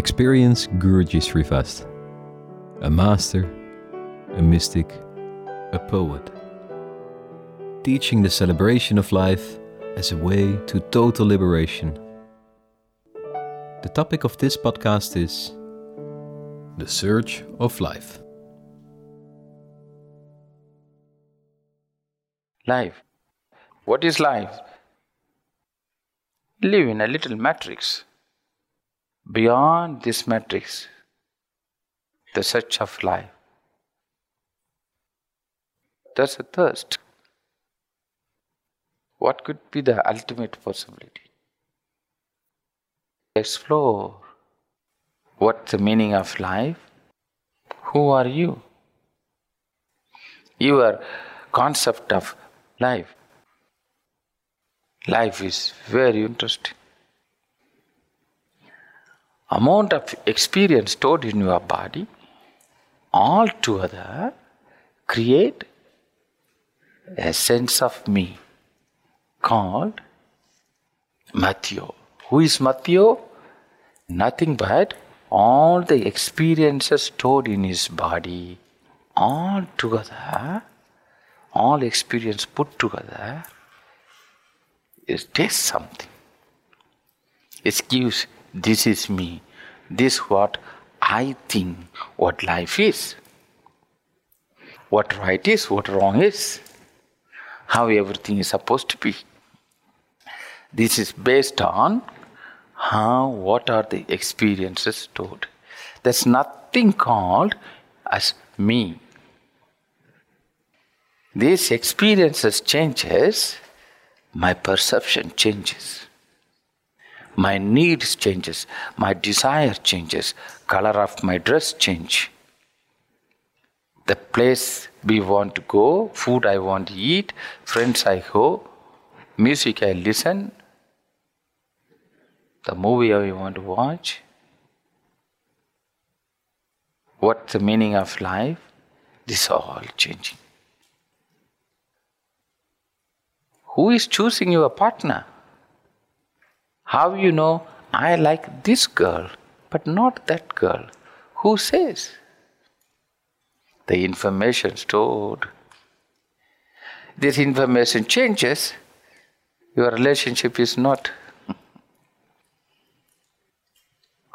Experience Guruji Sri Vast, a master, a mystic, a poet, teaching the celebration of life as a way to total liberation. The topic of this podcast is the search of life. Life. What is life? Live in a little matrix. Beyond this matrix, the search of life. There's a thirst. What could be the ultimate possibility? Explore what's the meaning of life? Who are you? Your concept of life. Life is very interesting. Amount of experience stored in your body all together create a sense of me called Matteo. Who is Matteo? Nothing but all the experiences stored in his body all together, all experience put together, it takes something. It gives this is me, this what I think what life is, what right is, what wrong is, how everything is supposed to be. This is based on how what are the experiences stored. There's nothing called as me. These experiences changes, my perception changes. My needs changes, my desire changes, color of my dress change. The place we want to go, food I want to eat, friends I go, music I listen, the movie I want to watch. What's the meaning of life? This all changing. Who is choosing your partner? How you know I like this girl but not that girl? Who says? The information stored. This information changes, your relationship is not.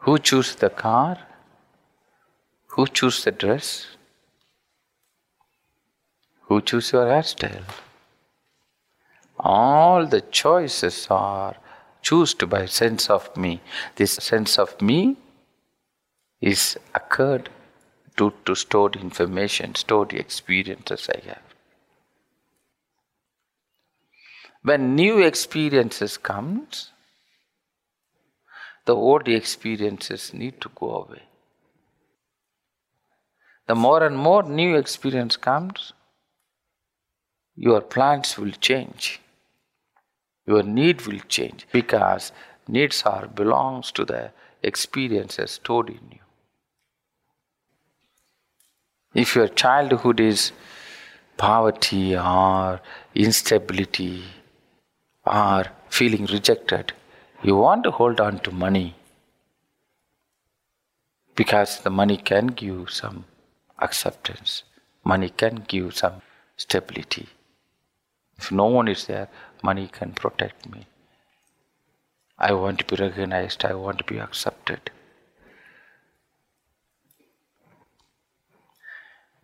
Who choose the car? Who choose the dress? Who choose your hairstyle? All the choices are chosen by sense of me. This sense of me is occurred due to stored information, stored experiences I have. When new experiences comes, the old experiences need to go away. The more and more new experience comes, your plans will change. Your need will change because needs are belongs to the experiences stored in you. If your childhood is poverty or instability or feeling rejected, you want to hold on to money because the money can give some acceptance, money can give some stability. If no one is there, money can protect me. I want to be recognized, I want to be accepted.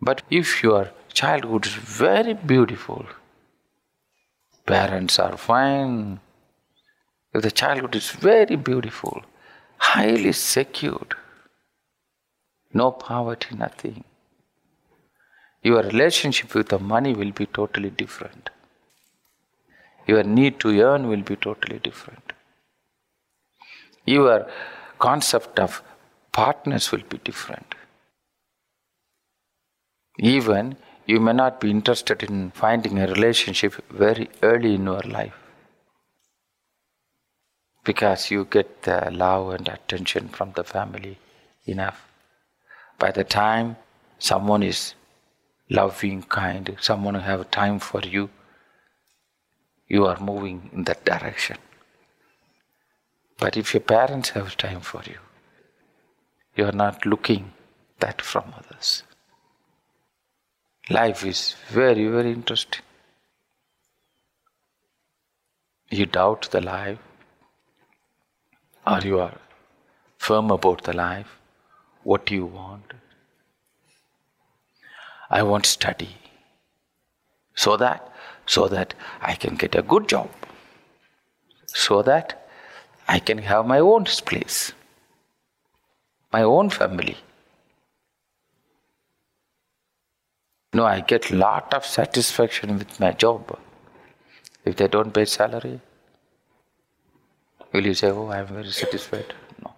But if your childhood is very beautiful, parents are fine, if the childhood is very beautiful, highly secured, no poverty, nothing, your relationship with the money will be totally different. Your need to earn will be totally different. Your concept of partners will be different. Even you may not be interested in finding a relationship very early in your life because you get the love and attention from the family enough. By the time someone is loving, kind, someone have time for you, you are moving in that direction. But if your parents have time for you, You are not looking that from others. Life is very, very interesting. You doubt the life, or you are firm about the life, what you want? I want study so that so that I can get a good job, so that I can have my own place, my own family. No, I get lot of satisfaction with my job. If they don't pay salary, will you say, "Oh, I am very satisfied"? No.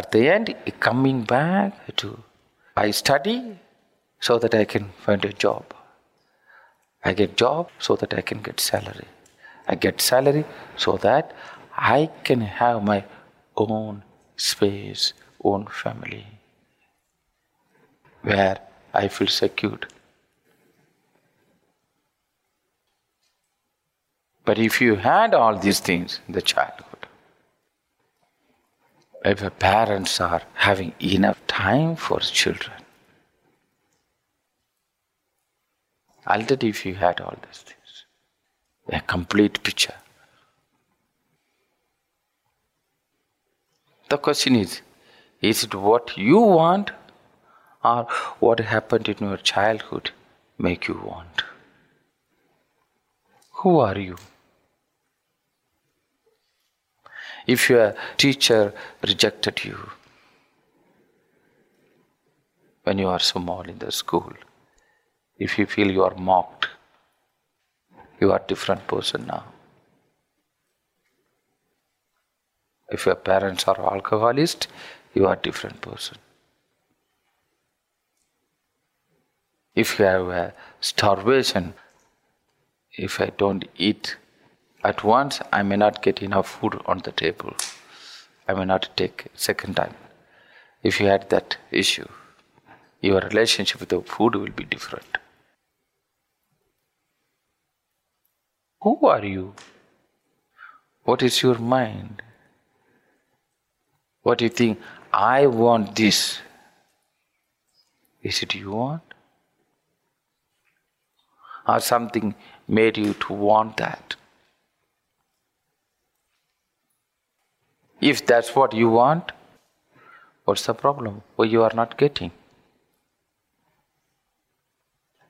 At the end, coming back to I study so that I can find a job. I get job so that I can get salary. I get salary so that I can have my own space, own family, where I feel secured. But if you had all these things in the childhood, if the parents are having enough time for children, Already, if you had all these things, a complete picture. The question is is it what you want or what happened in your childhood make you want? Who are you? If your teacher rejected you when you are small in the school, if you feel you are mocked, you are different person now. If your parents are alcoholists, you are different person. If you have a starvation, if I don't eat at once, I may not get enough food on the table. I may not take second time. If you had that issue, your relationship with the food will be different. Who are you? What is your mind? What do you think? I want this. Is it you want? Or something made you to want that? If that's what you want, what's the problem? Why you are not getting?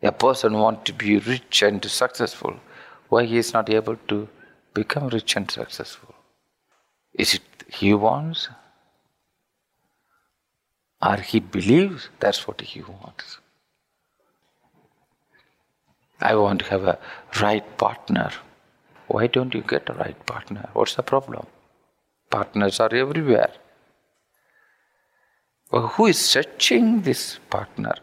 A person wants to be rich and successful why he is not able to become rich and successful? Is it he wants? Or he believes that's what he wants? I want to have a right partner. Why don't you get a right partner? What's the problem? Partners are everywhere. Well, who is searching this partner?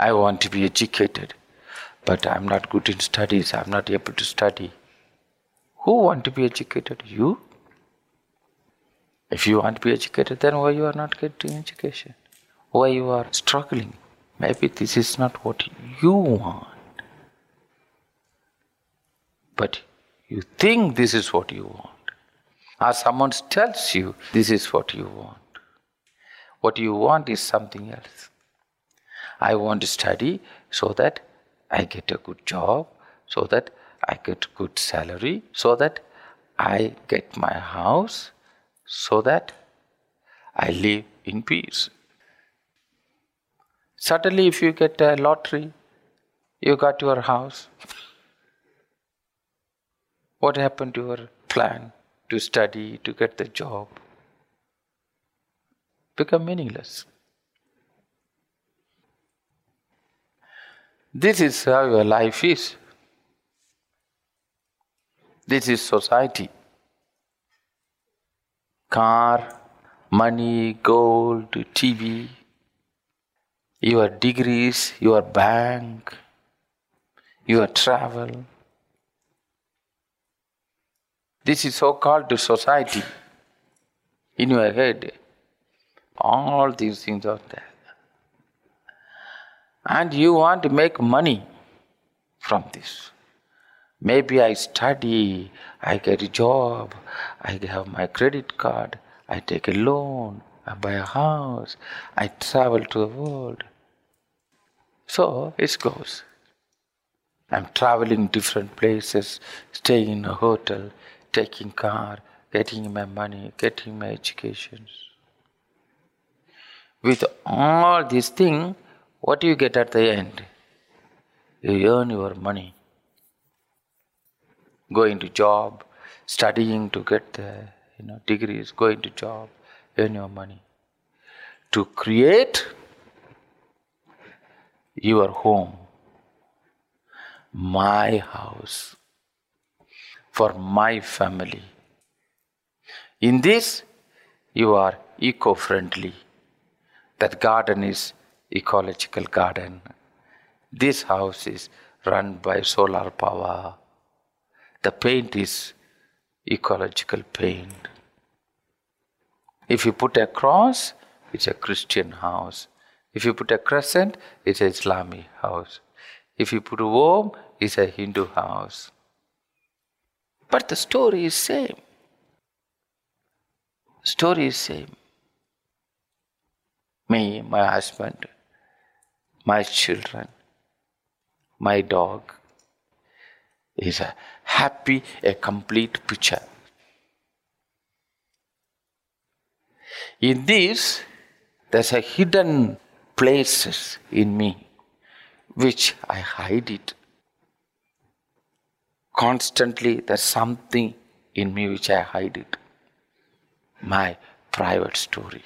I want to be educated, but I'm not good in studies, I'm not able to study. Who want to be educated? You? If you want to be educated, then why you are not getting education? Why you are struggling? Maybe this is not what you want. But you think this is what you want. Or someone tells you this is what you want. What you want is something else. I want to study so that I get a good job, so that I get good salary, so that I get my house, so that I live in peace. Suddenly, if you get a lottery, you got your house. What happened to your plan to study, to get the job? Become meaningless. This is how your life is. This is society. Car, money, gold, TV, your degrees, your bank, your travel. This is so called society. In your head, all these things are there and you want to make money from this. Maybe I study, I get a job, I have my credit card, I take a loan, I buy a house, I travel to the world. So it goes. I'm traveling different places, staying in a hotel, taking car, getting my money, getting my education. With all these things, what do you get at the end? You earn your money. Going to job, studying to get the you know degrees, going to job, earn your money. To create your home, my house, for my family. In this, you are eco friendly. That garden is ecological garden. This house is run by solar power. The paint is ecological paint. If you put a cross, it's a Christian house. If you put a crescent, it's an Islamic house. If you put a Om, it's a Hindu house. But the story is same. Story is same. Me, my husband, my children, my dog is a happy, a complete picture. In this, there's a hidden places in me which I hide it. Constantly, there's something in me which I hide it. My private story.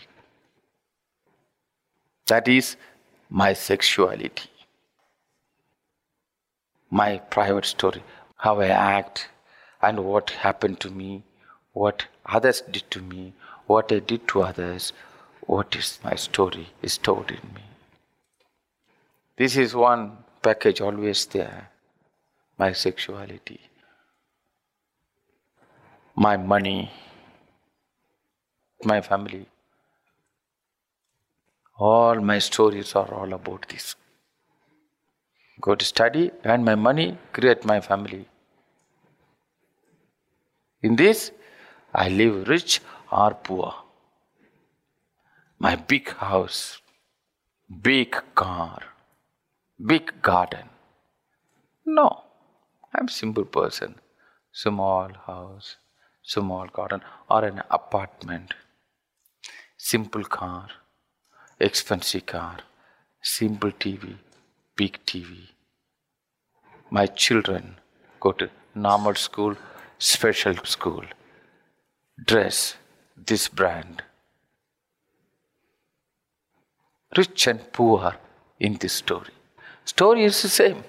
That is my sexuality. My private story. How I act and what happened to me, what others did to me, what I did to others, what is my story is stored in me. This is one package always there my sexuality, my money, my family. All my stories are all about this. Go to study, earn my money, create my family. In this, I live rich or poor. My big house, big car, big garden. No, I'm simple person. Small house, small garden, or an apartment. Simple car, expensive car, simple TV, big TV. My children go to normal school, special school. Dress this brand. Rich and poor in this story. Story is the same.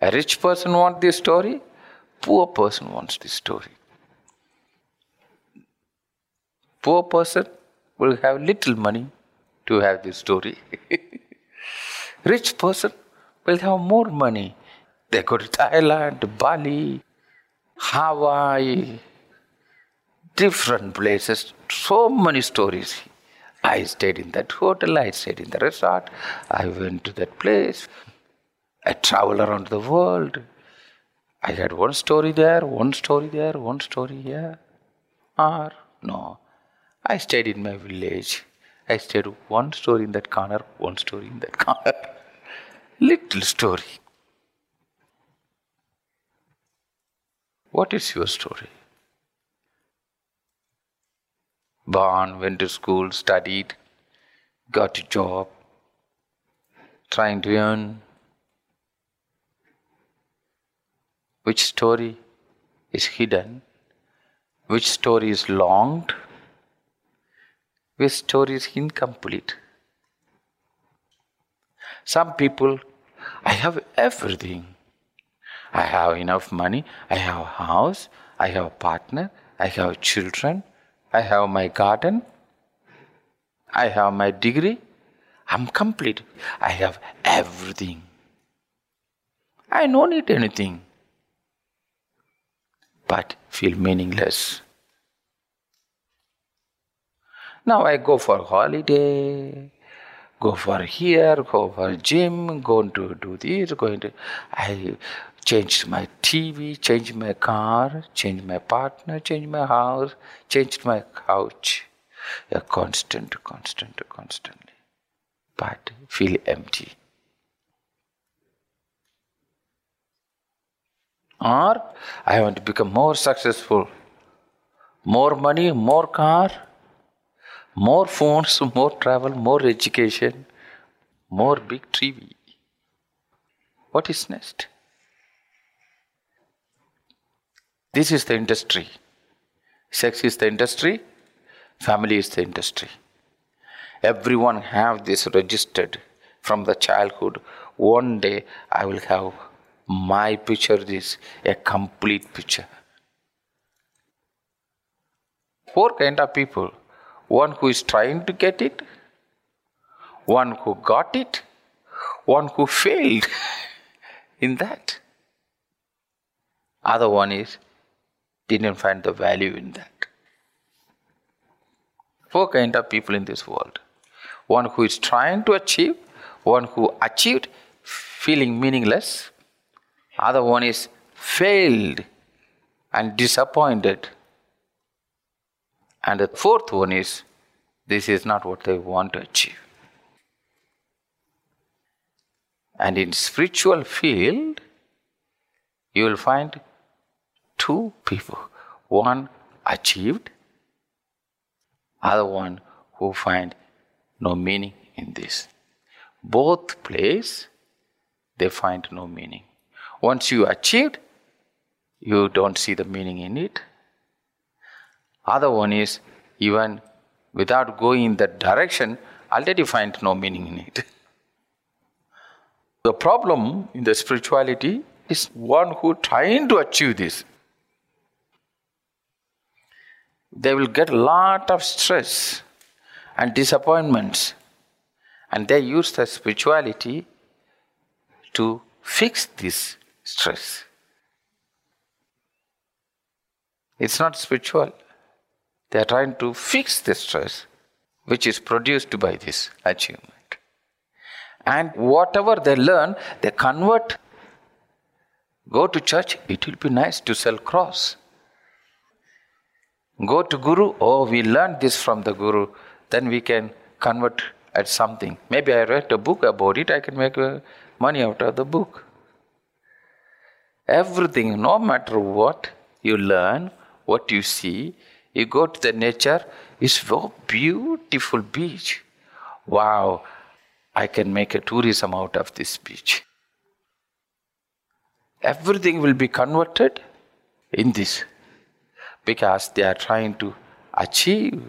A rich person wants this story, poor person wants this story. Poor person will have little money to have this story. rich person will have more money. They go to Thailand, Bali, Hawaii, different places, so many stories. I stayed in that hotel, I stayed in the resort, I went to that place, I traveled around the world. I had one story there, one story there, one story here. Or, no, I stayed in my village. I stayed one story in that corner, one story in that corner. Little story. What is your story? born, went to school, studied, got a job, trying to earn. Which story is hidden? Which story is longed? Which story is incomplete? Some people, I have everything. I have enough money, I have a house, I have a partner, I have children, I have my garden, I have my degree, I'm complete. I have everything. I don't need anything. But feel meaningless. Now I go for holiday, go for here, go for gym, going to do this, going to. I changed my TV, changed my car, changed my partner, changed my house, changed my couch. A constant, constant, constantly. But feel empty. Or I want to become more successful. More money, more car, more phones, more travel, more education, more big TV. What is next? This is the industry. Sex is the industry, family is the industry. Everyone have this registered from the childhood. One day I will have my picture this is a complete picture. Four kind of people. One who is trying to get it, one who got it, one who failed in that. Other one is didn't find the value in that. Four kind of people in this world. One who is trying to achieve, one who achieved feeling meaningless, other one is failed and disappointed. And the fourth one is this is not what they want to achieve. And in spiritual field, you will find two people. One achieved, other one who find no meaning in this. Both place they find no meaning. Once you achieved, you don't see the meaning in it. Other one is even without going in that direction, already find no meaning in it. The problem in the spirituality is one who trying to achieve this they will get a lot of stress and disappointments. And they use the spirituality to fix this stress. It's not spiritual. They are trying to fix the stress which is produced by this achievement. And whatever they learn, they convert. Go to church, it will be nice to sell cross. Go to Guru, oh, we learned this from the Guru, then we can convert at something. Maybe I read a book about it, I can make uh, money out of the book. Everything, no matter what you learn, what you see, you go to the nature, it's so beautiful beach. Wow, I can make a tourism out of this beach. Everything will be converted in this because they are trying to achieve.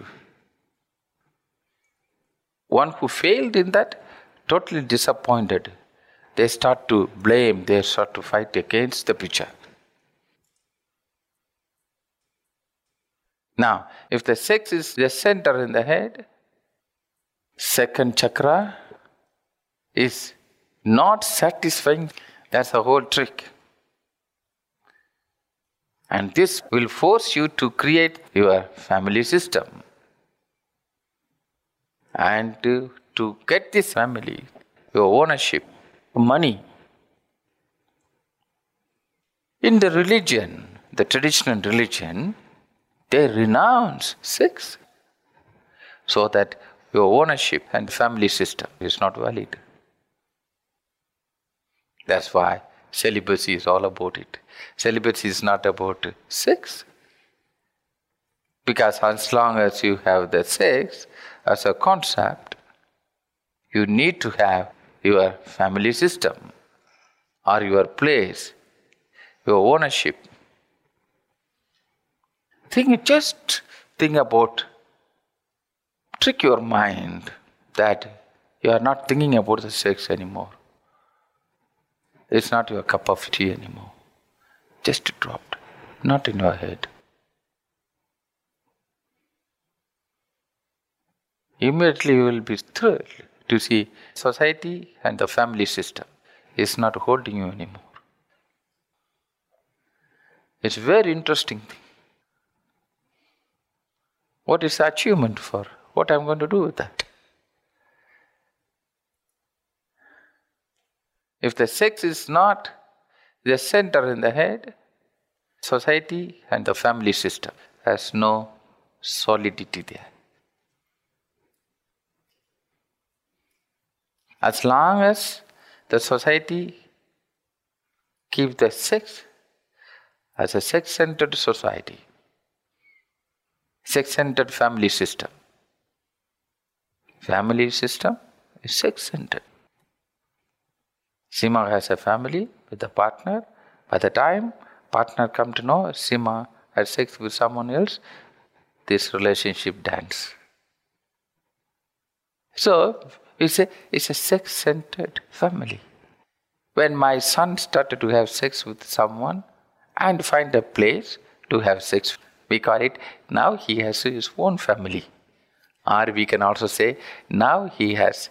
One who failed in that, totally disappointed, they start to blame, they start to fight against the preacher. Now, if the sex is the center in the head, second chakra is not satisfying, that's the whole trick. And this will force you to create your family system. And to, to get this family, your ownership, money. In the religion, the traditional religion, they renounce sex so that your ownership and family system is not valid. That's why celibacy is all about it. Celibacy is not about sex. Because as long as you have the sex as a concept, you need to have your family system or your place, your ownership. Think just think about trick your mind that you are not thinking about the sex anymore. It's not your cup of tea anymore just dropped, not in your head. Immediately you will be thrilled to see society and the family system is not holding you anymore. It's very interesting thing. What is achievement for? What I'm going to do with that? If the sex is not the center in the head, society and the family system has no solidity there. As long as the society keep the sex as a sex-centered society, sex-centered family system. Family system is sex-centered. Sima has a family with a partner. By the time partner come to know Sima had sex with someone else, this relationship dance. So it's a, it's a sex-centered family. When my son started to have sex with someone and find a place to have sex, we call it now he has his own family. Or we can also say now he has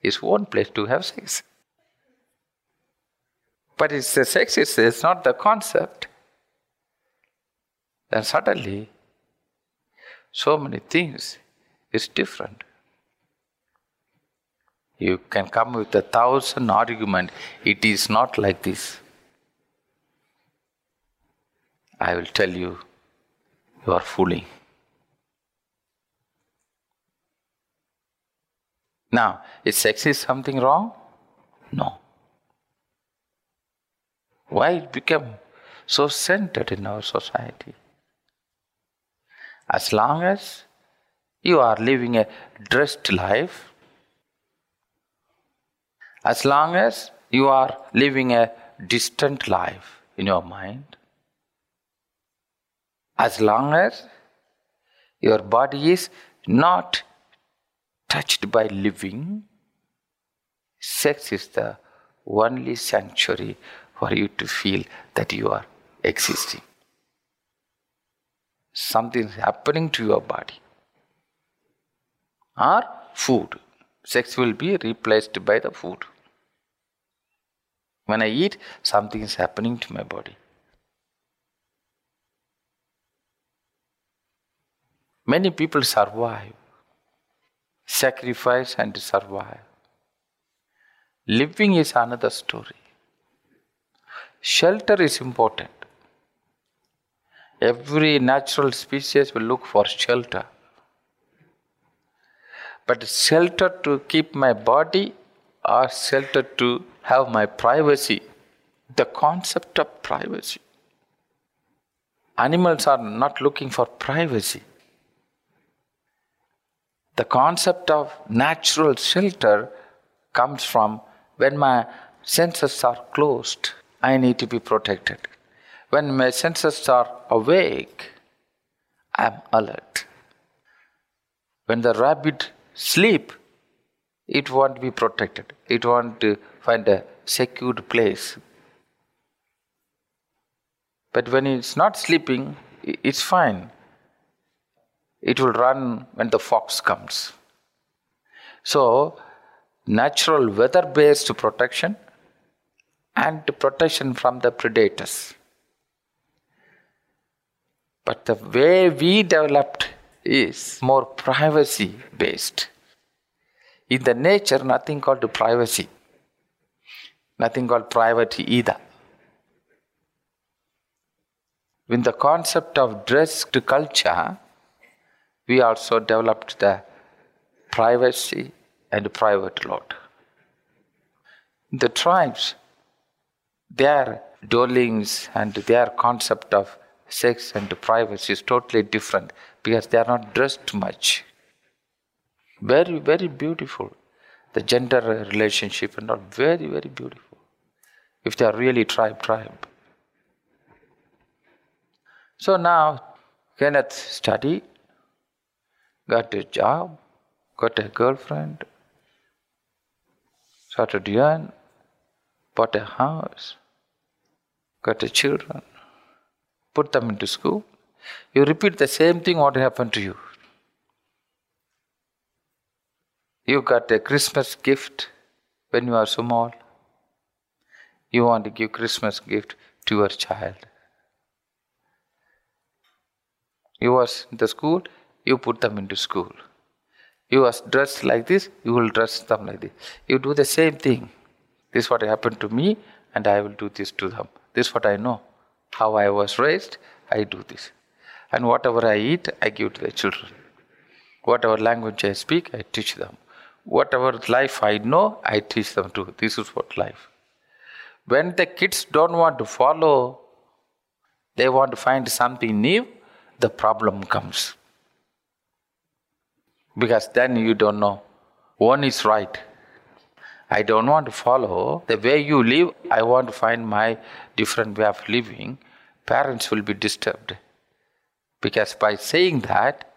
his own place to have sex. But it's the sex, it's, not the concept. Then suddenly, so many things is different. You can come with a thousand argument. It is not like this. I will tell you, you are fooling. Now, is sex is something wrong? No. Why it become so centered in our society? As long as you are living a dressed life, as long as you are living a distant life in your mind, as long as your body is not touched by living, sex is the only sanctuary for you to feel that you are existing. Something is happening to your body. Or food. Sex will be replaced by the food. When I eat, something is happening to my body. Many people survive, sacrifice and survive. Living is another story. Shelter is important. Every natural species will look for shelter. But shelter to keep my body or shelter to have my privacy. The concept of privacy. Animals are not looking for privacy. The concept of natural shelter comes from when my senses are closed, I need to be protected. When my senses are awake, I am alert. When the rabbit sleep, it won't be protected. It won't find a secured place. But when it's not sleeping, it's fine. It will run when the fox comes. So, natural weather based protection and protection from the predators. But the way we developed is more privacy based. In the nature, nothing called privacy, nothing called private either. In the concept of dressed culture, we also developed the privacy and private lot. The tribes, their dwellings and their concept of sex and privacy is totally different because they are not dressed much. Very, very beautiful. The gender relationship and all very, very beautiful. If they are really tribe, tribe. So now Kenneth studied, got a job, got a girlfriend, started young, bought a house, got a children, put them into school. You repeat the same thing what happened to you. You got a Christmas gift when you are small. You want to give Christmas gift to your child. You was in the school, you put them into school. You was dressed like this, you will dress them like this. You do the same thing. This is what happened to me, and I will do this to them. This is what I know. How I was raised, I do this. And whatever I eat, I give to the children. Whatever language I speak, I teach them. Whatever life I know, I teach them too. This is what life. When the kids don't want to follow, they want to find something new, the problem comes. Because then you don't know. One is right. I don't want to follow the way you live. I want to find my different way of living. Parents will be disturbed. Because by saying that,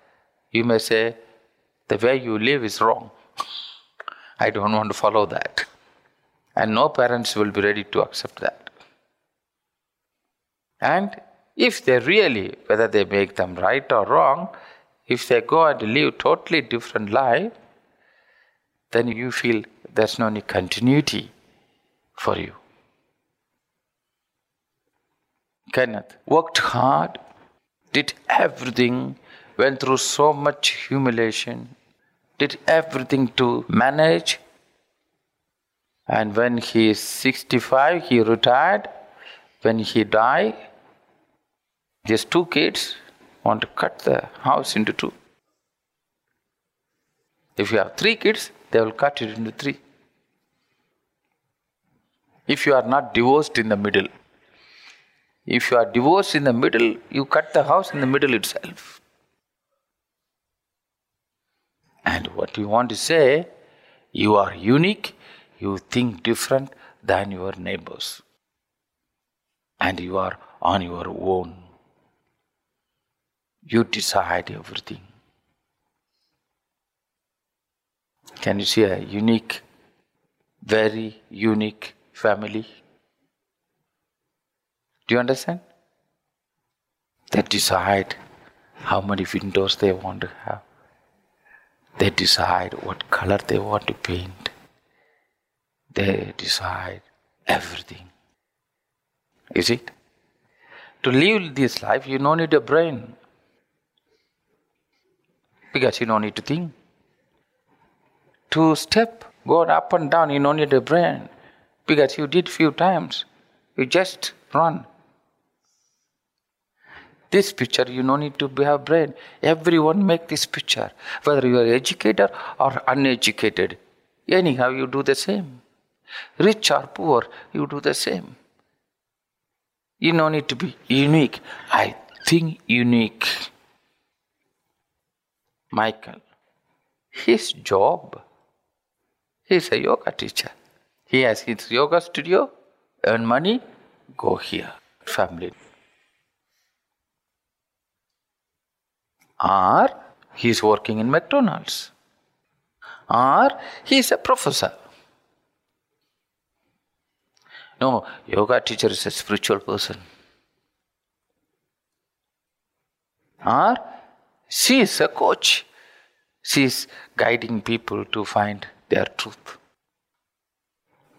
you may say, the way you live is wrong. I don't want to follow that. And no parents will be ready to accept that. And if they really, whether they make them right or wrong, if they go and live a totally different life, then you feel there's no continuity for you. Kenneth worked hard, did everything, went through so much humiliation, did everything to manage. And when he is 65, he retired. When he died, just two kids want to cut the house into two. If you have three kids, they will cut it into three. If you are not divorced in the middle, if you are divorced in the middle, you cut the house in the middle itself. And what you want to say, you are unique, you think different than your neighbors, and you are on your own. You decide everything. Can you see a unique, very unique family? Do you understand? They decide how many windows they want to have. They decide what color they want to paint. They decide everything. Is it? To live this life, you don't need a brain. You don't need to think. To step, go up and down, you don't need a brain. Because you did few times. You just run. This picture, you no need to have brain. Everyone make this picture, whether you are educated or uneducated. Anyhow, you do the same. Rich or poor, you do the same. You no need to be unique. I think unique. Michael, his job, he's a yoga teacher. He has his yoga studio, earn money, go here. Family. or he is working in McDonald's, or he is a professor. No, yoga teacher is a spiritual person. Or she is a coach. She is guiding people to find their truth.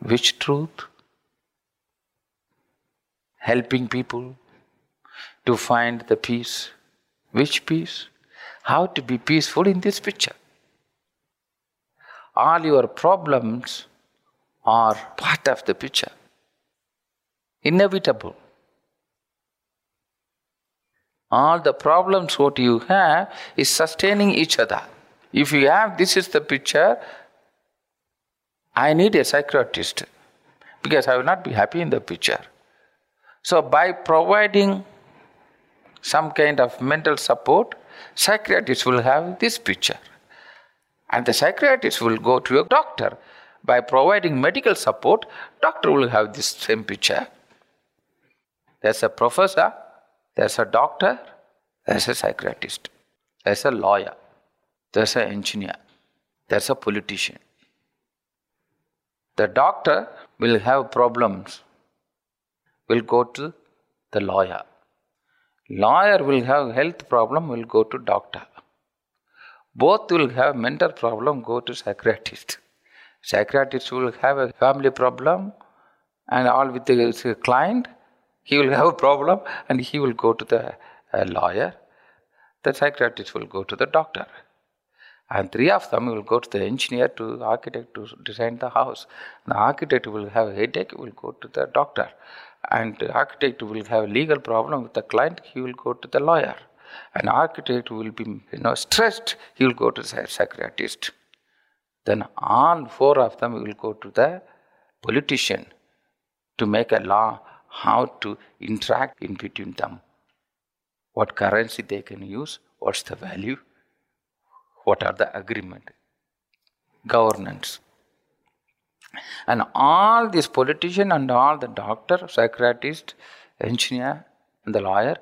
Which truth? Helping people to find the peace which peace? How to be peaceful in this picture? All your problems are part of the picture. Inevitable. All the problems what you have is sustaining each other. If you have this is the picture, I need a psychiatrist because I will not be happy in the picture. So by providing some kind of mental support, psychiatrist will have this picture. And the psychiatrist will go to a doctor. By providing medical support, doctor will have this same picture. There's a professor, there's a doctor, there's a psychiatrist, there's a lawyer, there's an engineer, there's a politician. The doctor will have problems, will go to the lawyer. Lawyer will have health problem, will go to doctor. Both will have mental problem, go to psychiatrist. Psychiatrist will have a family problem and all with the client, he will have a problem and he will go to the uh, lawyer. The psychiatrist will go to the doctor. And three of them will go to the engineer to architect to design the house. The architect will have a headache, will go to the doctor. And the architect will have a legal problem with the client, he will go to the lawyer. An architect will be you know stressed, he will go to the psychiatrist. Then all four of them will go to the politician to make a law how to interact in between them. What currency they can use, what's the value, what are the agreement, governance. And all these politician and all the doctor, psychiatrist, engineer, and the lawyer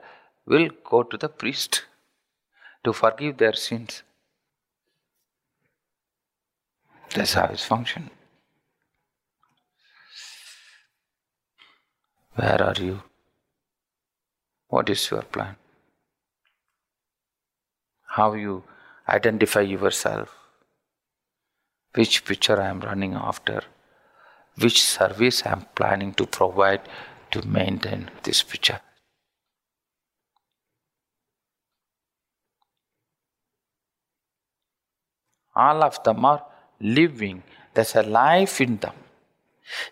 will go to the priest to forgive their sins. That's how it's function. Where are you? What is your plan? How you identify yourself? Which picture I am running after? Which service I am planning to provide to maintain this picture? All of them are living. There's a life in them.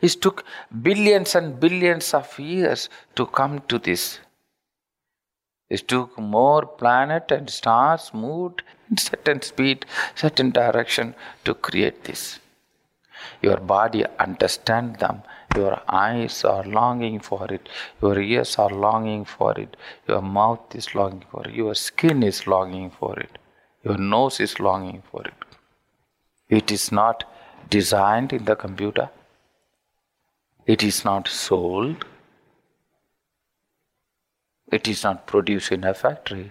It took billions and billions of years to come to this. It took more planet and stars moved in certain speed, certain direction to create this. Your body understand them. Your eyes are longing for it. Your ears are longing for it. Your mouth is longing for it. Your skin is longing for it. Your nose is longing for it. It is not designed in the computer. It is not sold. It is not produced in a factory.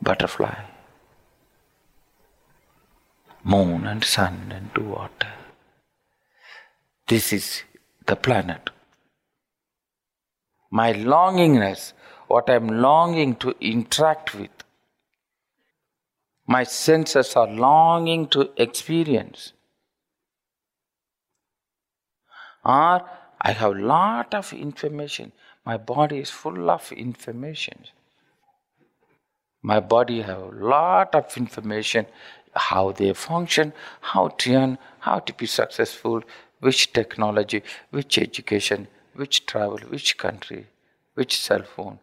Butterfly, moon and sun and water. This is the planet. My longingness, what I am longing to interact with, my senses are longing to experience. Or I have lot of information. My body is full of information. My body have lot of information, how they function, how to earn, how to be successful, which technology, which education, which travel, which country, which cell phone,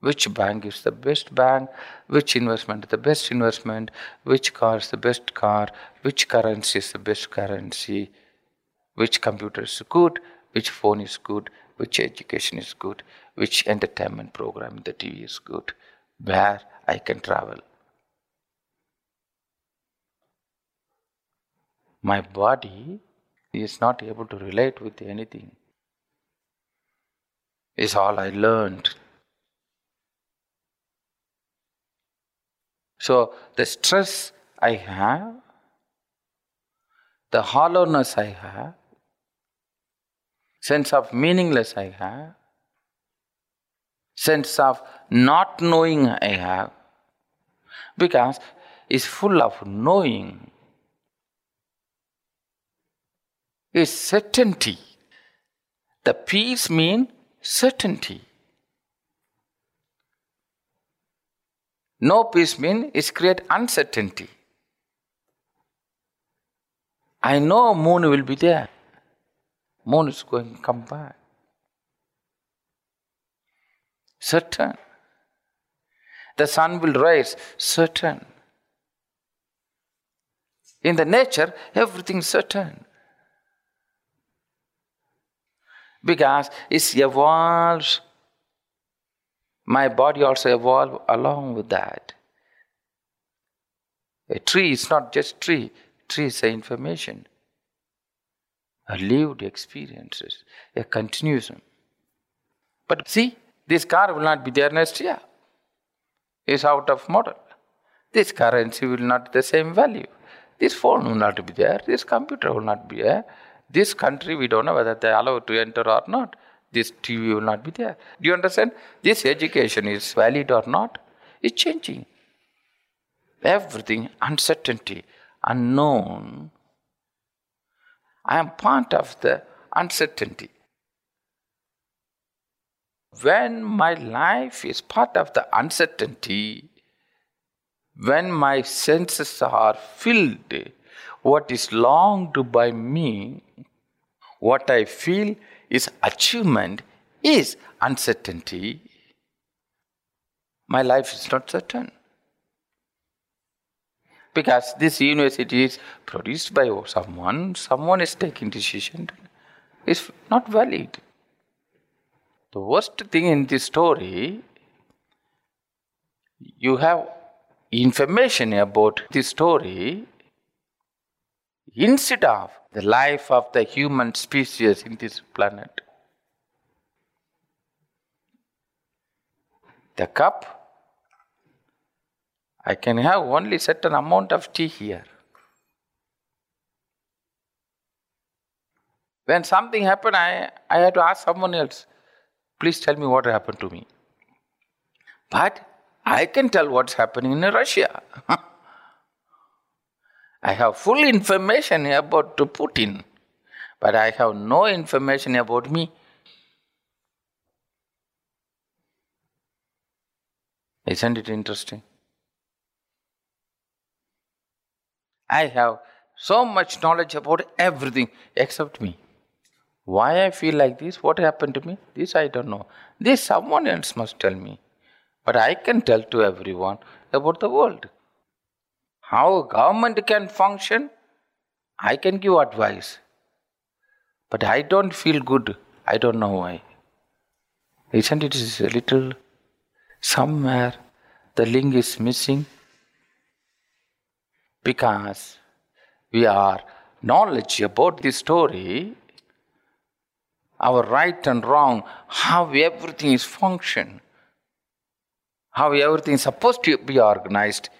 which bank is the best bank, which investment is the best investment, which car is the best car, which currency is the best currency, which computer is good, which phone is good, which education is good, which entertainment program in the TV is good, where I can travel. My body is not able to relate with anything. Is all I learned So the stress I have, the hollowness I have, sense of meaningless I have, sense of not knowing I have, because it's full of knowing. It's certainty. The peace means certainty. No peace means it create uncertainty. I know moon will be there. Moon is going to come back. Certain. The sun will rise. Certain. In the nature, everything is certain. Because it evolves my body also evolved along with that. A tree is not just tree, tree is an information, a lived experiences, a continuism. But see, this car will not be there next year. It's out of model. This currency will not the same value. This phone will not be there. This computer will not be there. This country, we don't know whether they allow to enter or not this TV will not be there. Do you understand? This education is valid or not? It's changing. Everything, uncertainty, unknown. I am part of the uncertainty. when my life is part of the uncertainty, when my senses are filled, what is longed by me, what I feel is achievement, is uncertainty. My life is not certain. Because this university is produced by someone, someone is taking decision, It's not valid. The worst thing in this story, you have information about this story instead of the life of the human species in this planet. The cup, I can have only certain amount of tea here. When something happened, I, I had to ask someone else, please tell me what happened to me. But I can tell what's happening in Russia. I have full information about Putin, but I have no information about me. Isn't it interesting? I have so much knowledge about everything except me. Why I feel like this, what happened to me, this I don't know. This someone else must tell me. But I can tell to everyone about the world. How government can function, I can give advice. But I don't feel good. I don't know why. Isn't it a little somewhere the link is missing? Because we are knowledge about this story, our right and wrong, how everything is function, how everything is supposed to be organized,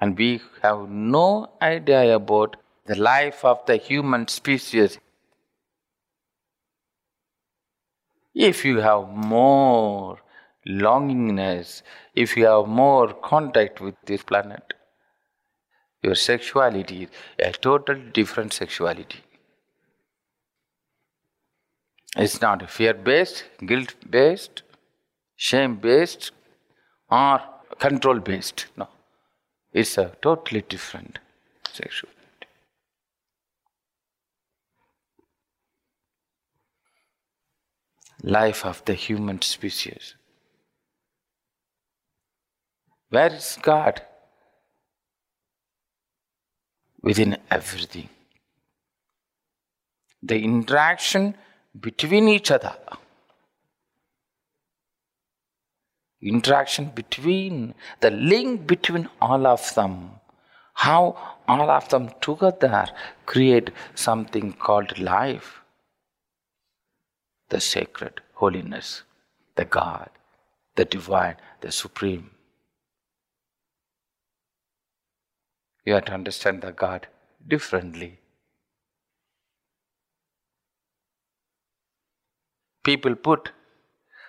and we have no idea about the life of the human species. If you have more longingness, if you have more contact with this planet, your sexuality a total different sexuality. It's not fear based, guilt based, shame based, or control based. No. It's a totally different sexuality. Life of the human species. Where is God? Within everything. The interaction between each other interaction between, the link between all of them, how all of them together create something called life, the sacred, holiness, the God, the divine, the supreme. You have to understand the God differently. People put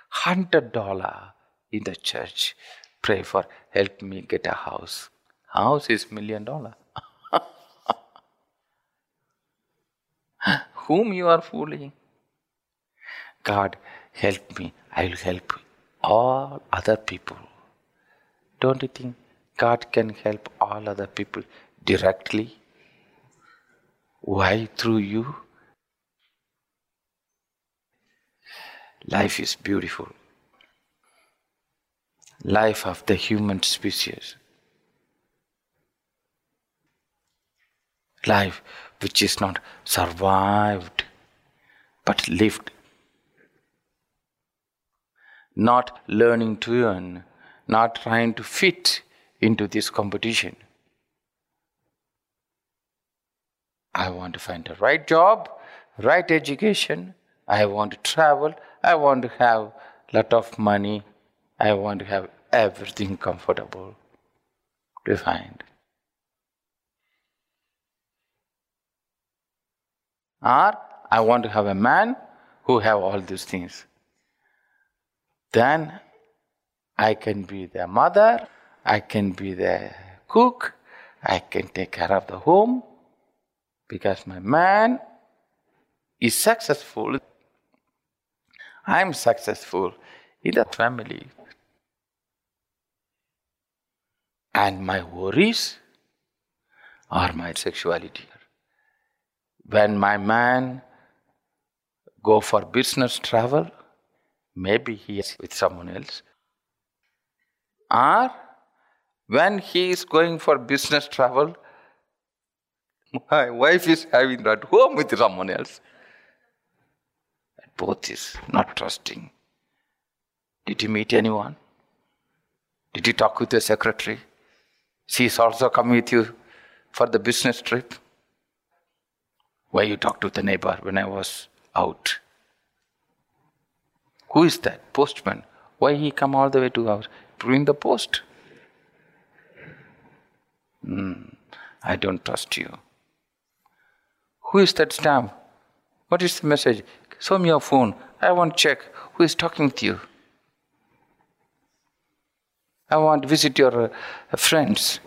hundred dollar in the church. Pray for help me get a house. House is million dollar. Whom you are fooling? God, help me. I will help all other people. Don't you think God can help all other people directly? Why through you? Life is beautiful life of the human species. Life which is not survived but lived. Not learning to earn, not trying to fit into this competition. I want to find the right job, right education, I want to travel, I want to have lot of money, I want to have everything comfortable, defined. Or I want to have a man who have all these things. Then I can be the mother, I can be the cook, I can take care of the home because my man is successful. I'm successful in the family. And my worries are my sexuality. When my man go for business travel, maybe he is with someone else. Or when he is going for business travel, my wife is having at home with someone else. Both is not trusting. Did you meet anyone? Did you talk with the secretary? She is also coming with you for the business trip. Why you talked to the neighbor when I was out? Who is that? Postman. Why he come all the way to house? Bring the post. Hmm. I don't trust you. Who is that stamp? What is the message? Show me your phone. I want to check who is talking to you. I want to visit your uh, friends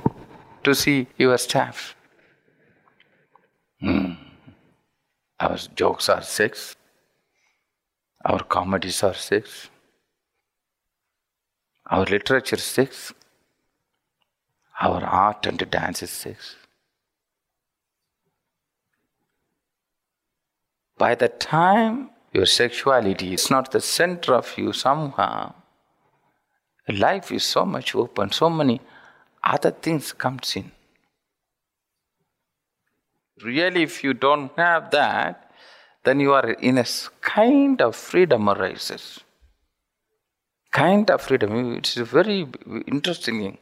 to see your staff. Hmm. Our jokes are sex. Our comedies are sex. Our literature is sex. Our art and dance is sex. By the time your sexuality is not the center of you somehow, life is so much open, so many other things comes in. Really, if you don't have that, then you are in a kind of freedom arises. Kind of freedom. It's a very interesting thing.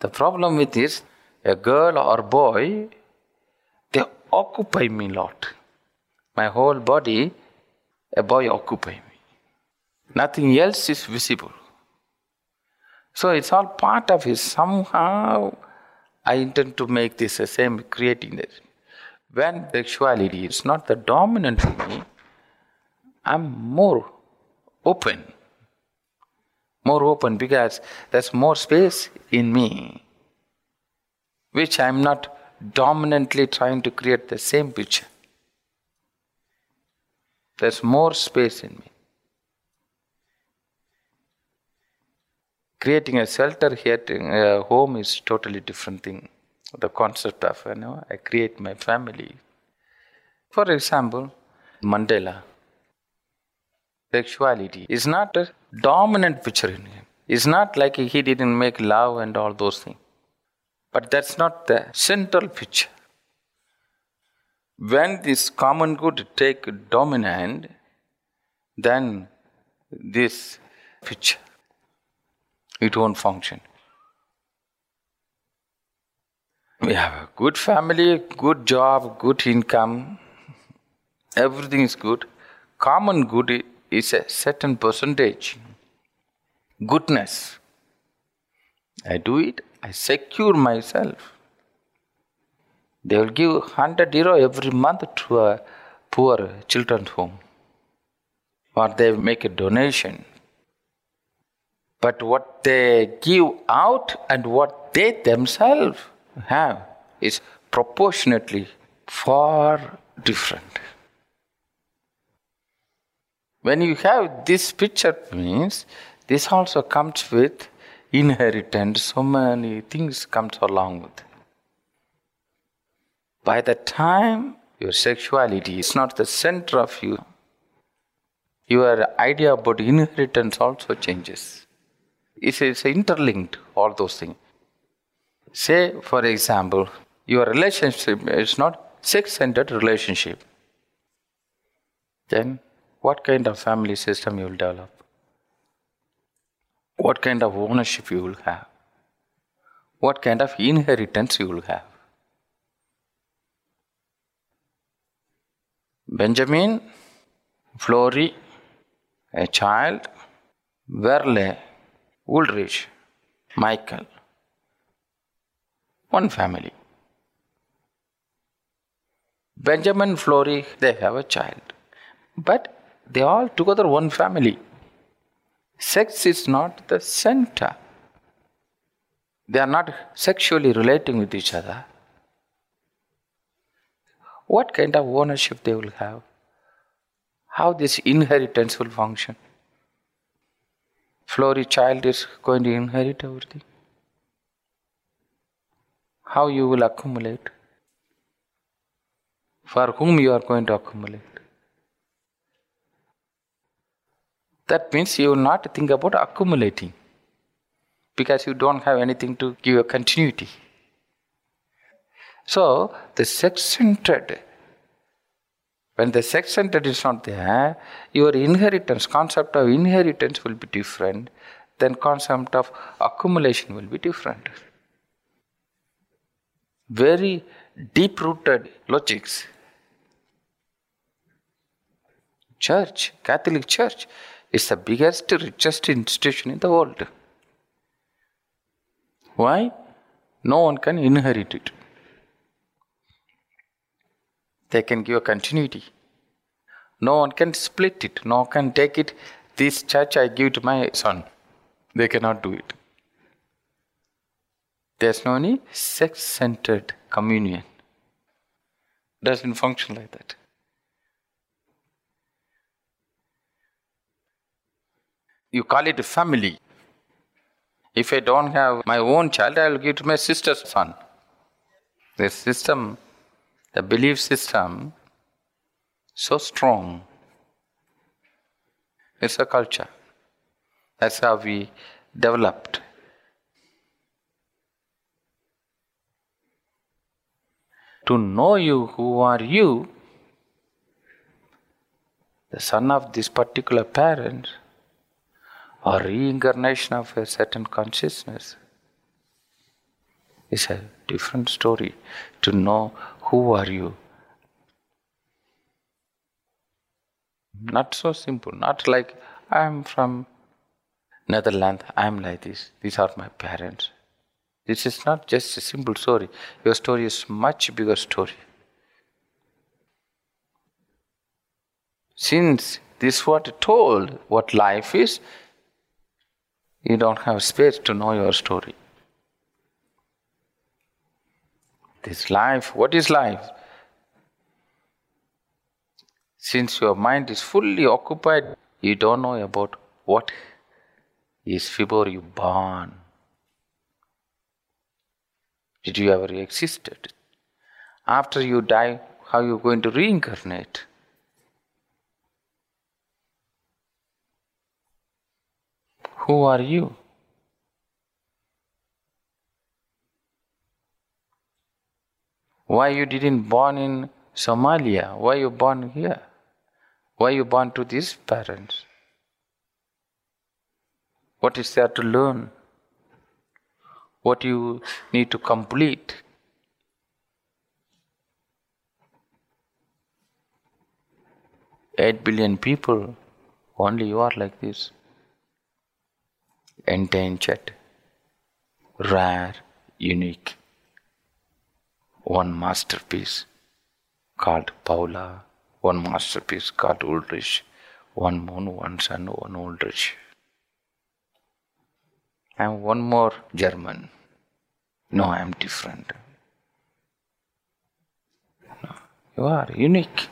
The problem with this, a girl or boy, they occupy me a lot. My whole body, a boy occupy me. Nothing else is visible. So it's all part of it. Somehow I intend to make this the same, creating this. When sexuality is not the dominant in me, I'm more open. More open because there's more space in me, which I'm not dominantly trying to create the same picture. There's more space in me. Creating a shelter here, a uh, home is totally different thing. The concept of, you know, I create my family. For example, Mandela. Sexuality is not a dominant picture in him. It's not like he didn't make love and all those things. But that's not the central picture. When this common good take dominant, then this picture it won't function. We have a good family, good job, good income, everything is good. Common good is a certain percentage. Goodness. I do it, I secure myself. They will give 100 euro every month to a poor children's home. Or they make a donation but what they give out and what they themselves have is proportionately far different. When you have this picture, means this also comes with inheritance, so many things comes along with it. By the time your sexuality is not the center of you, your idea about inheritance also changes. It's, it's interlinked, all those things. Say, for example, your relationship is not sex centered relationship. Then, what kind of family system you will develop? What kind of ownership you will have? What kind of inheritance you will have? Benjamin, Flory, a child, Verle, Ulrich, Michael. One family. Benjamin Flory, they have a child. But they all together one family. Sex is not the center. They are not sexually relating with each other. What kind of ownership they will have? how this inheritance will function. Flory child is going to inherit everything. How you will accumulate? For whom you are going to accumulate? That means you will not think about accumulating because you don't have anything to give a continuity. So, the sex centered, when the sex centered is not there, your inheritance, concept of inheritance will be different, then concept of accumulation will be different. Very deep rooted logics. Church, Catholic Church, is the biggest, richest institution in the world. Why? No one can inherit it. They can give a continuity. No one can split it. No one can take it. This church I give to my son. They cannot do it. There's no any sex centered communion. Doesn't function like that. You call it family. If I don't have my own child, I will give to my sister's son. The system, the belief system, so strong. It's a culture. That's how we developed. To know you, who are you, the son of this particular parent, or reincarnation of a certain consciousness. Is a different story to know who are you. Not so simple not like i am from netherlands i am like this these are my parents. This is not just a simple story. Your story is much bigger story. Since this what told what life is you don't have space to know your story. This life, what is life? Since your mind is fully occupied, you don't know about what is before you born. Did you ever existed? After you die, how you going to reincarnate? Who are you? Why you didn't born in Somalia? Why you born here? Why you born to these parents? What is there to learn? What you need to complete? Eight billion people, only you are like this endangered, rare, unique. One masterpiece called Paula, one masterpiece called Ulrich, one moon, one sun, one Ulrich. And one more German. No, I am different. No, you are unique.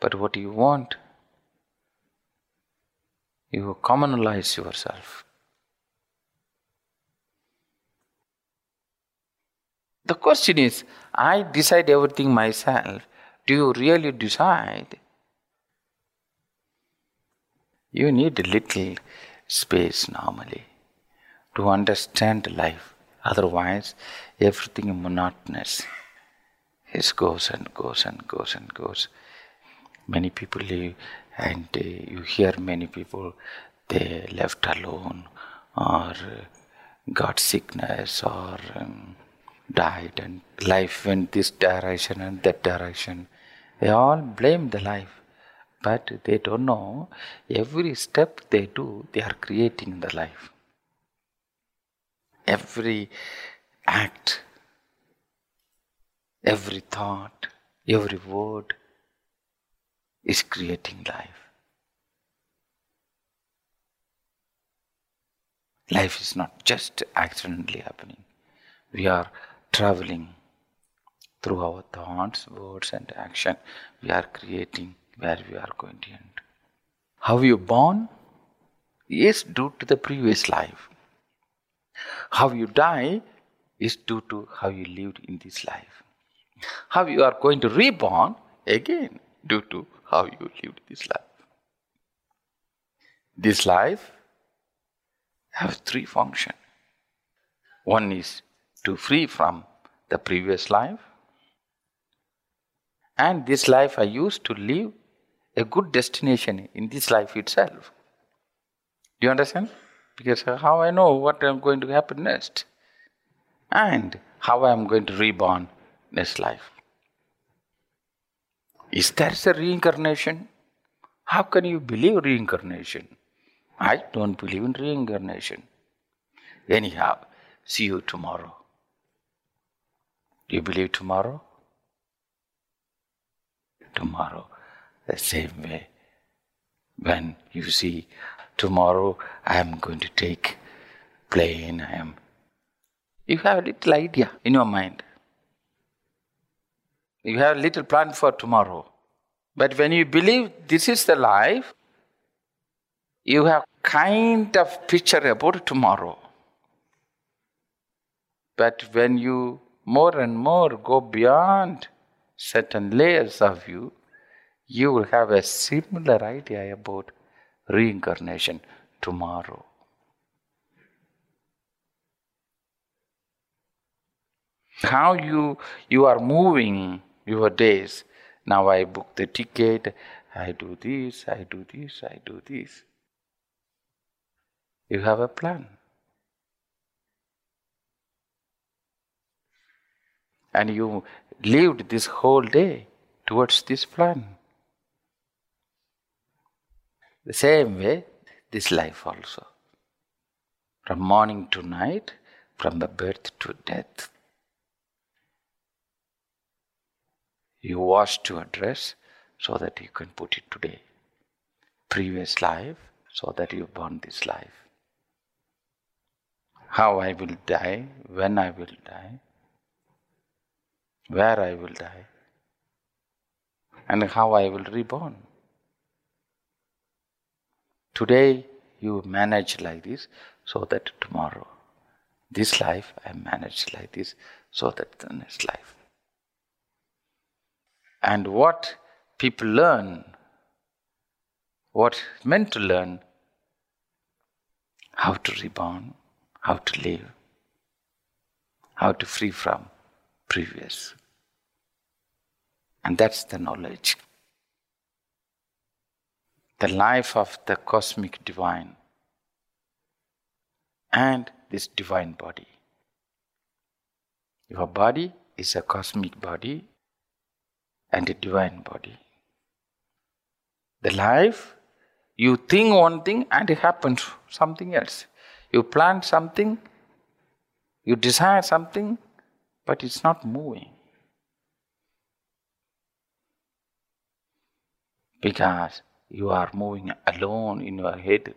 But what do you want? You communalize yourself. The question is I decide everything myself. Do you really decide? You need a little space normally to understand life. Otherwise, everything is monotonous. It goes and goes and goes and goes. Many people live and uh, you hear many people they left alone or got sickness or um, died and life went this direction and that direction. They all blame the life but they don't know every step they do they are creating the life. Every act every thought every word is creating life. Life is not just accidentally happening. We are traveling through our thoughts, words, and action, we are creating where we are going to end. How you are born is due to the previous life. How you die is due to how you lived in this life. How you are going to reborn again due to how you lived this life. This life has three functions. One is to free from the previous life. And this life I use to live a good destination in this life itself. Do you understand? Because how I know what I'm going to happen next and how I'm going to reborn next life. Is there a reincarnation? How can you believe reincarnation? I don't believe in reincarnation. Anyhow, see you tomorrow. Do you believe tomorrow? Tomorrow, the same way. When you see tomorrow I am going to take plane, I am you have a little idea in your mind. You have little plan for tomorrow. But when you believe this is the life, you have kind of picture about tomorrow. But when you more and more go beyond certain layers of you, you will have a similar idea about reincarnation tomorrow. How you you are moving your days. Now I book the ticket, I do this, I do this, I do this. You have a plan. And you lived this whole day towards this plan. The same way, this life also. From morning to night, from the birth to death. You washed your dress so that you can put it today. Previous life so that you born this life. How I will die, when I will die, where I will die, and how I will reborn. Today you manage like this so that tomorrow, this life I manage like this so that the next life. And what people learn, what meant to learn, how to reborn, how to live, how to free from previous. And that's the knowledge. The life of the cosmic divine and this divine body. Your body is a cosmic body and a divine body. The life, you think one thing and it happens something else. You plan something, you desire something, but it's not moving. Because you are moving alone in your head.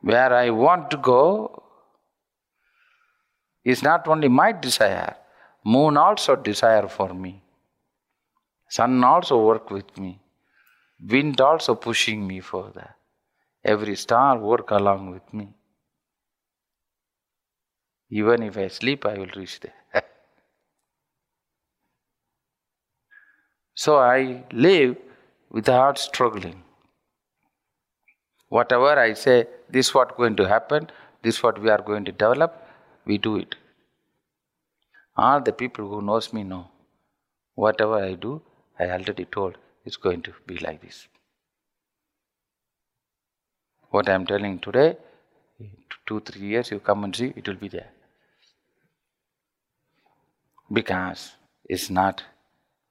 Where I want to go is not only my desire, Moon also desire for me. Sun also work with me. Wind also pushing me further. Every star work along with me. Even if I sleep, I will reach there. so I live without struggling. Whatever I say, this what going to happen, this what we are going to develop, we do it. All the people who knows me know. Whatever I do, I already told it's going to be like this. What I am telling today, two, three years you come and see, it will be there. Because it's not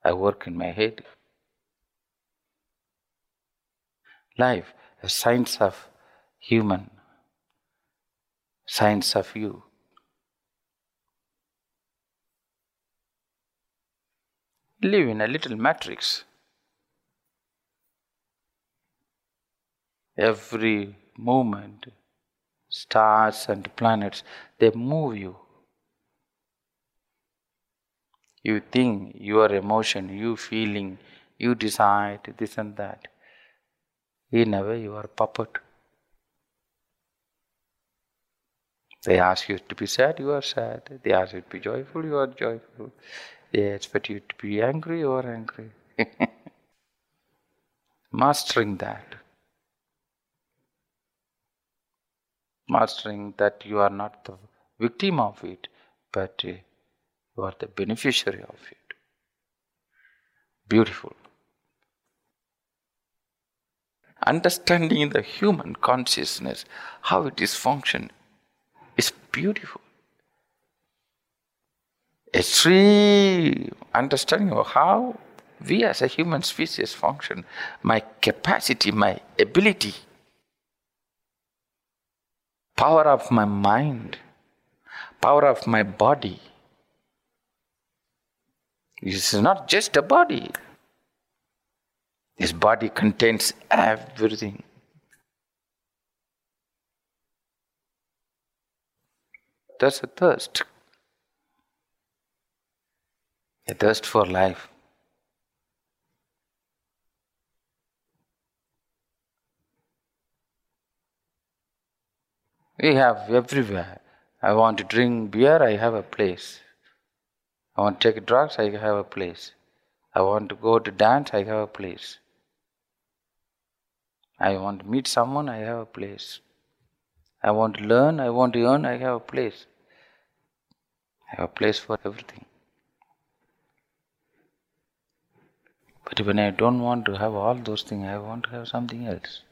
I work in my head. Life, a science of human, science of you. Live in a little matrix. Every movement, stars and planets, they move you. You think your emotion, you feeling, you decide this and that. In a way, you are a puppet. They ask you to be sad, you are sad. They ask you to be joyful, you are joyful. They expect you to be angry, or angry. Mastering that. Mastering that you are not the victim of it, but uh, you are the beneficiary of it. Beautiful. Understanding the human consciousness, how it is function, is beautiful. A true understanding of how we as a human species function, my capacity, my ability, power of my mind, power of my body. This is not just a body. This body contains everything. That's a thirst. A thirst for life. We have everywhere. I want to drink beer, I have a place. I want to take drugs, I have a place. I want to go to dance, I have a place. I want to meet someone, I have a place. I want to learn, I want to earn, I have a place. I have a place for everything. But when I don't want to have all those things, I want to have something else.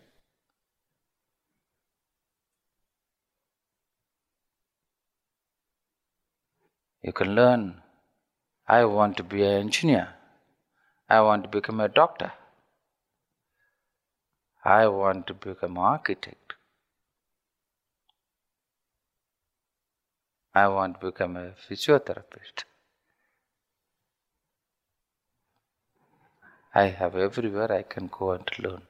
You can learn, I want to be an engineer. I want to become a doctor. I want to become an architect. I want to become a physiotherapist. I have everywhere I can go and learn.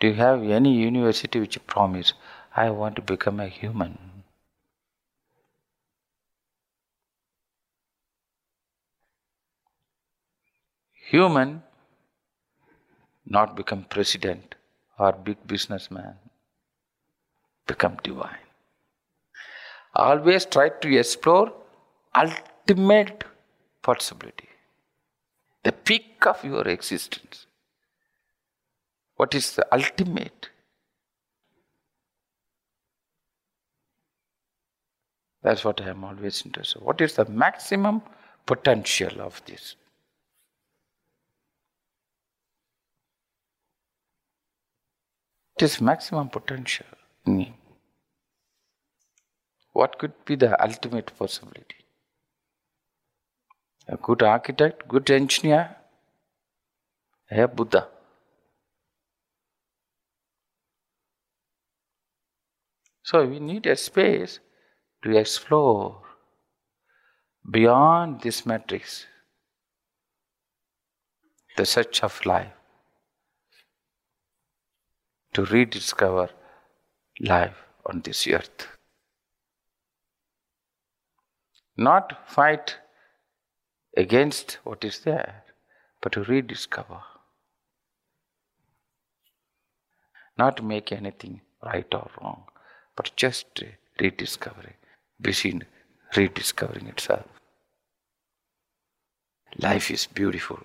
Do you have any university which promise I want to become a human? Human, not become president or big businessman become divine. Always try to explore ultimate possibility, the peak of your existence. What is the ultimate? That's what I am always interested. What is the maximum potential of this? What is maximum potential? What could be the ultimate possibility? A good architect, good engineer, a Buddha. So we need a space to explore beyond this matrix the search of life, to rediscover life on this earth. Not fight against what is there, but to rediscover. Not make anything right or wrong, but just rediscovering, busy rediscovering itself. Life is beautiful.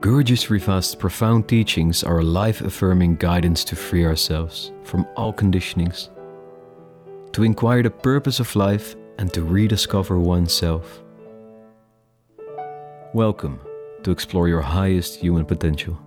Guruji Sri Vast's profound teachings are a life affirming guidance to free ourselves from all conditionings, to inquire the purpose of life, and to rediscover oneself. Welcome to explore your highest human potential.